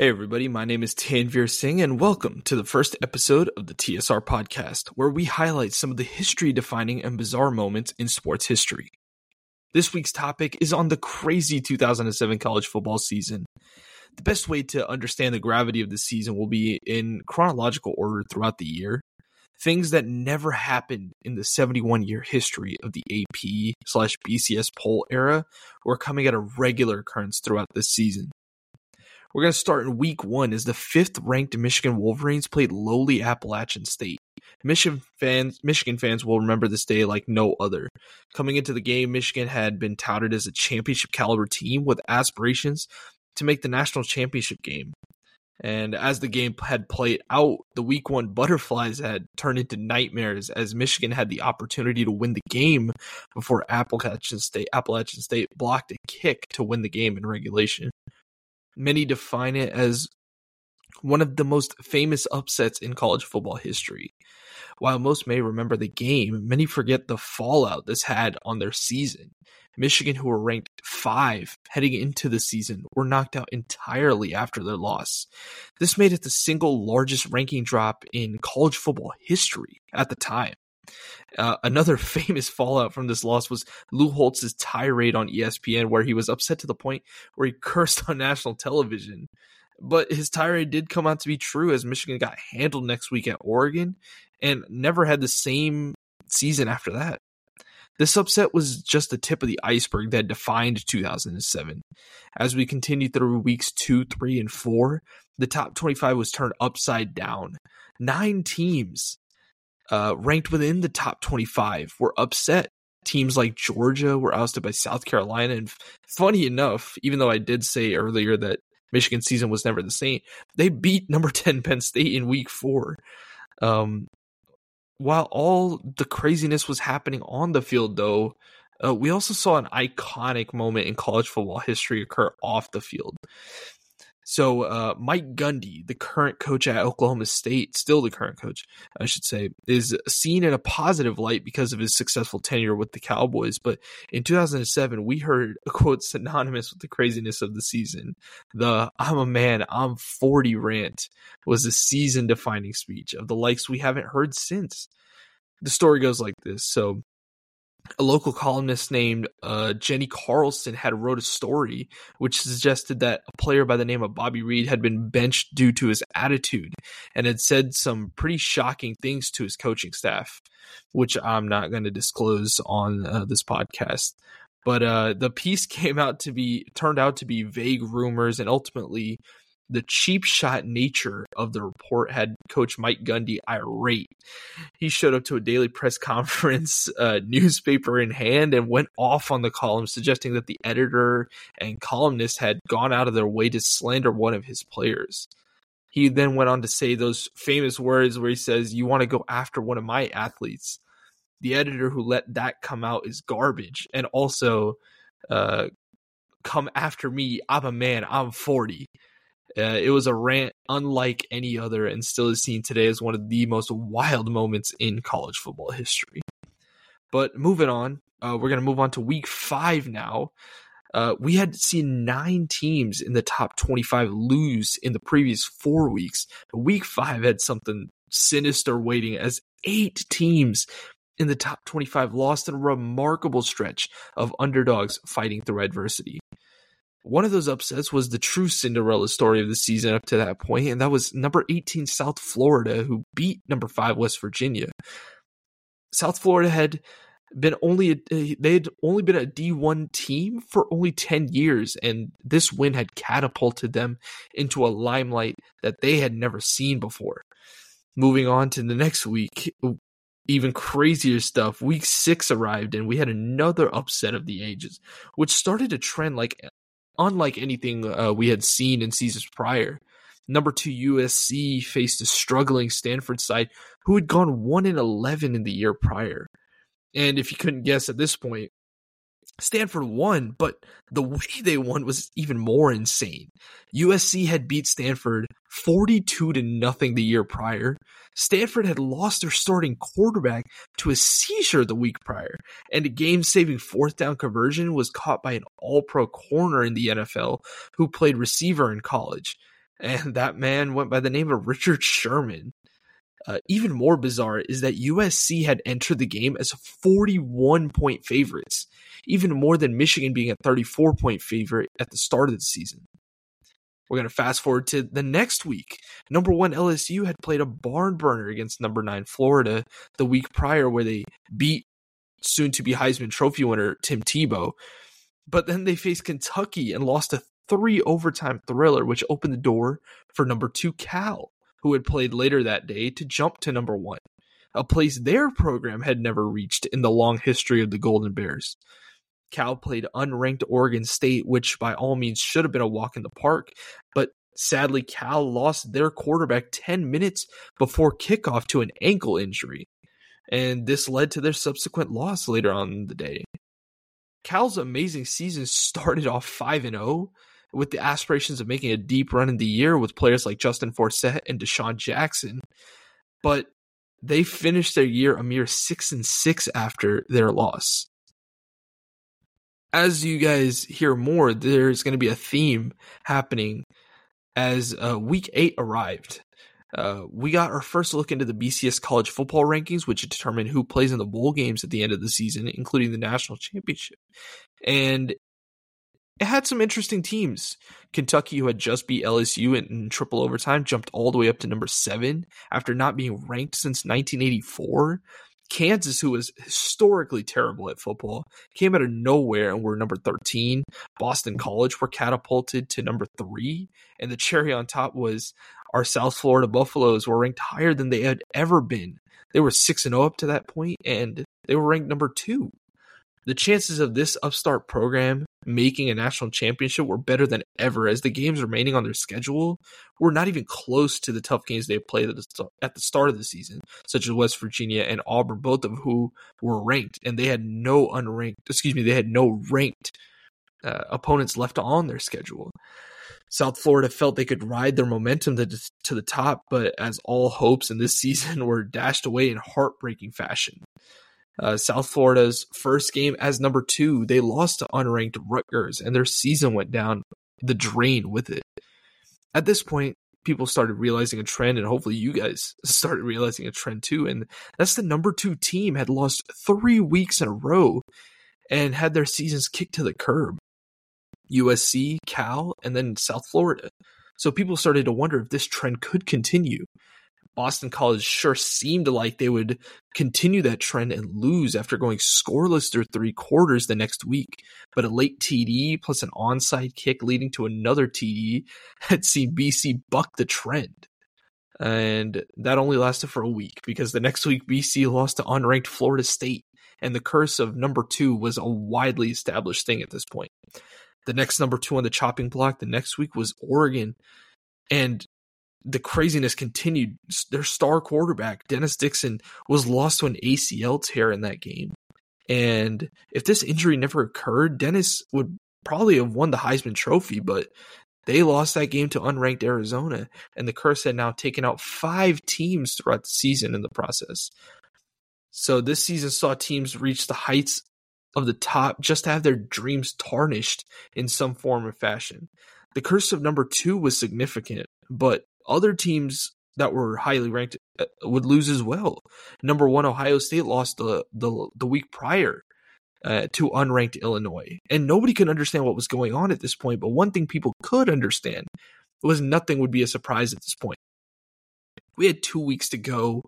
Hey, everybody, my name is Tanvir Singh, and welcome to the first episode of the TSR podcast, where we highlight some of the history defining and bizarre moments in sports history. This week's topic is on the crazy 2007 college football season. The best way to understand the gravity of the season will be in chronological order throughout the year. Things that never happened in the 71 year history of the AP slash BCS poll era were coming at a regular occurrence throughout this season. We're going to start in week one as the fifth ranked Michigan Wolverines played lowly Appalachian State. Michigan fans, Michigan fans will remember this day like no other. Coming into the game, Michigan had been touted as a championship caliber team with aspirations to make the national championship game. And as the game had played out, the week one butterflies had turned into nightmares as Michigan had the opportunity to win the game before Appalachian State Appalachian State blocked a kick to win the game in regulation. Many define it as one of the most famous upsets in college football history. While most may remember the game, many forget the fallout this had on their season. Michigan, who were ranked five heading into the season, were knocked out entirely after their loss. This made it the single largest ranking drop in college football history at the time. Uh, another famous fallout from this loss was Lou Holtz's tirade on ESPN, where he was upset to the point where he cursed on national television. But his tirade did come out to be true as Michigan got handled next week at Oregon and never had the same season after that. This upset was just the tip of the iceberg that defined 2007. As we continued through weeks two, three, and four, the top 25 was turned upside down. Nine teams uh, ranked within the top 25 were upset. Teams like Georgia were ousted by South Carolina. And funny enough, even though I did say earlier that Michigan season was never the same, they beat number 10 Penn State in week four. Um, while all the craziness was happening on the field, though, uh, we also saw an iconic moment in college football history occur off the field. So uh, Mike Gundy, the current coach at Oklahoma State, still the current coach, I should say, is seen in a positive light because of his successful tenure with the Cowboys. But in 2007, we heard a quote synonymous with the craziness of the season. The "I'm a man, I'm 40" rant was a season-defining speech of the likes we haven't heard since. The story goes like this: so a local columnist named uh, Jenni Carlson had wrote a story which suggested that a player by the name of Bobby Reid had been benched due to his attitude and had said some pretty shocking things to his coaching staff, which I'm not going to disclose on uh, this podcast. But uh, the piece came out to be turned out to be vague rumors and ultimately the cheap shot nature of the report had Coach Mike Gundy irate. He showed up to a daily press conference, uh, newspaper in hand, and went off on the column, suggesting that the editor and columnist had gone out of their way to slander one of his players. He then went on to say those famous words where he says, You want to go after one of my athletes. The editor who let that come out is garbage. And also, uh, come after me. I'm a man. I'm 40. Uh, it was a rant unlike any other and still is seen today as one of the most wild moments in college football history. But moving on, uh, we're going to move on to week five now. Uh, we had seen nine teams in the top 25 lose in the previous four weeks. Week five had something sinister waiting as eight teams in the top 25 lost in a remarkable stretch of underdogs fighting through adversity. One of those upsets was the true Cinderella story of the season up to that point, and that was number 18 South Florida, who beat number 5 West Virginia. South Florida had been only a, they had only been a D1 team for only 10 years and this win had catapulted them into a limelight that they had never seen before. Moving on to the next week, even crazier stuff. Week 6 arrived and we had another upset of the ages, which started a trend like unlike anything uh, we had seen in seasons prior. Number two USC faced a struggling Stanford side who had gone one in eleven in the year prior. And if you couldn't guess at this point, Stanford won, but the way they won was even more insane. USC had beat Stanford 42 to nothing the year prior. Stanford had lost their starting quarterback to a seizure the week prior, and a game-saving fourth down conversion was caught by an all-pro corner in the NFL who played receiver in college. and that man went by the name of Richard Sherman. Uh, even more bizarre is that USC had entered the game as 41 point favorites, even more than Michigan being a 34 point favorite at the start of the season. We're going to fast forward to the next week. Number one LSU had played a barn burner against number nine Florida the week prior, where they beat soon to be Heisman Trophy winner Tim Tebow. But then they faced Kentucky and lost a three overtime thriller, which opened the door for number two Cal, who had played later that day, to jump to number one, a place their program had never reached in the long history of the Golden Bears. Cal played unranked Oregon State, which by all means should have been a walk in the park, but sadly, Cal lost their quarterback 10 minutes before kickoff to an ankle injury, and this led to their subsequent loss later on in the day. Cal's amazing season started off 5 and 0 with the aspirations of making a deep run in the year with players like Justin Forsett and DeSean Jackson, but they finished their year a mere 6 and 6 after their loss as you guys hear more, there's going to be a theme happening as uh, week eight arrived. Uh, we got our first look into the BCS college football rankings, which determine who plays in the bowl games at the end of the season, including the national championship. And it had some interesting teams. Kentucky, who had just beat LSU in, in, triple overtime, jumped all the way up to number seven after not being ranked since 1984. Kansas, who was historically terrible at football, came out of nowhere and were number 13. Boston College were catapulted to number three. And the cherry on top was our South Florida Buffaloes were ranked higher than they had ever been. They were 6 and 0 up to that point, and they were ranked number two the chances of this upstart program making a national championship were better than ever as the games remaining on their schedule were not even close to the tough games they played at the start of the season, such as West Virginia and Auburn, both of who were ranked, and they had no unranked, excuse me, they had no ranked uh, opponents left on their schedule. South Florida felt they could ride their momentum to, to the top, but as all hopes in this season were dashed away in heartbreaking fashion. Uh, South Florida's first game as number two, they lost to unranked Rutgers, and their season went down the drain with it. At this point, people started realizing a trend, and hopefully, you guys started realizing a trend too. And that's the number two team had lost three weeks in a row and had their seasons kicked to the curb. USC, Cal, and then South Florida. So people started to wonder if this trend could continue. Boston College sure seemed like they would continue that trend and lose after going scoreless through three quarters the next week. But a late TD plus an onside kick leading to another TD had seen BC buck the trend. And that only lasted for a week because the next week BC lost to unranked Florida State, and the curse of number two was a widely established thing at this point. The next number two on the chopping block the next week was Oregon. And the craziness continued. Their star quarterback, Dennis Dixon, was lost to an ACL tear in that game. And if this injury never occurred, Dennis would probably have won the Heisman Trophy, but they lost that game to unranked Arizona, and the curse had now taken out five teams throughout the season in the process. So this season saw teams reach the heights of the top just to have their dreams tarnished in some form or fashion. The curse of number two was significant, but other teams that were highly ranked uh, would lose as well. Number one, Ohio State lost the the, the week prior uh, to unranked Illinois, and nobody could understand what was going on at this point. But one thing people could understand was nothing would be a surprise at this point. We had two weeks to go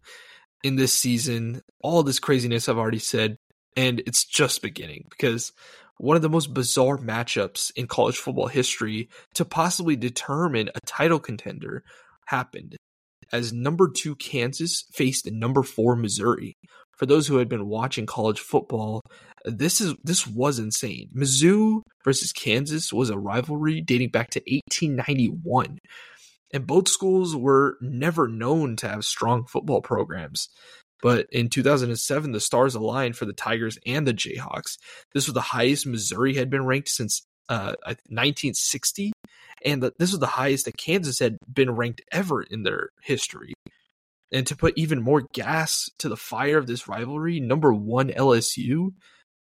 in this season. All this craziness I've already said, and it's just beginning because one of the most bizarre matchups in college football history to possibly determine a title contender happened as number two Kansas faced number four Missouri. For those who had been watching college football, this is this was insane. Mizzou versus Kansas was a rivalry dating back to 1891. And both schools were never known to have strong football programs. But in 2007, the stars aligned for the Tigers and the Jayhawks. This was the highest Missouri had been ranked since uh, 1960 and the, this was the highest that Kansas had been ranked ever in their history. And to put even more gas to the fire of this rivalry, number one LSU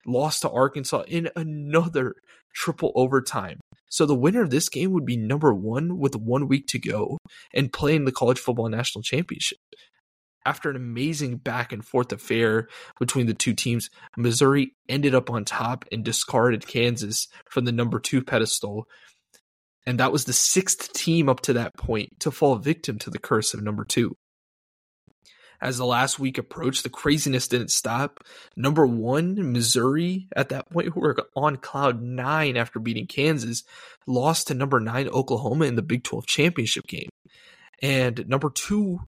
lost to Arkansas in another triple overtime. So the winner of this game would be number one with one week to go and playing the college football national championship. After an amazing back and forth affair between the two teams, Missouri ended up on top and discarded Kansas from the number two pedestal. And that was the sixth team up to that point to fall victim to the curse of number two. As the last week approached, the craziness didn't stop. Number one, Missouri, at that point, who were on cloud nine after beating Kansas, lost to number nine, Oklahoma, in the Big 12 championship game. And number two,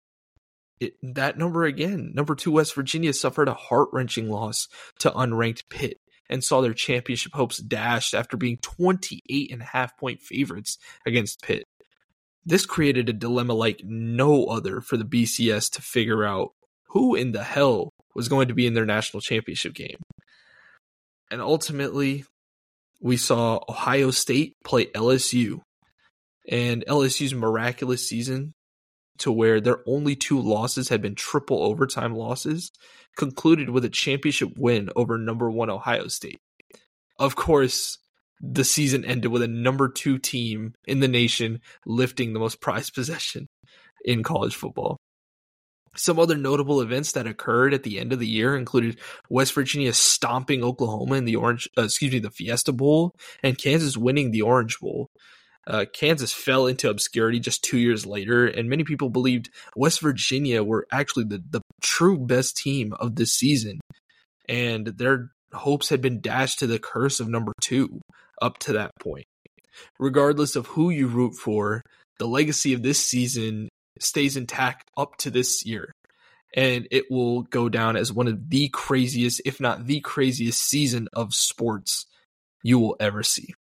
it, that number again, number two, West Virginia suffered a heart wrenching loss to unranked Pitt and saw their championship hopes dashed after being 28 and a half point favorites against Pitt. This created a dilemma like no other for the BCS to figure out who in the hell was going to be in their national championship game. And ultimately, we saw Ohio State play LSU. And LSU's miraculous season to where their only two losses had been triple overtime losses concluded with a championship win over number one Ohio State. Of course, the season ended with a number two team in the nation lifting the most prized possession in college football. Some other notable events that occurred at the end of the year included West Virginia stomping Oklahoma in the Orange, uh, excuse me, the Fiesta Bowl, and Kansas winning the Orange Bowl. Uh, Kansas fell into obscurity just two years later, and many people believed West Virginia were actually the, the true best team of this season, and their hopes had been dashed to the curse of number two up to that point. Regardless of who you root for, the legacy of this season stays intact up to this year. And it will go down as one of the craziest, if not the craziest season of sports you will ever see.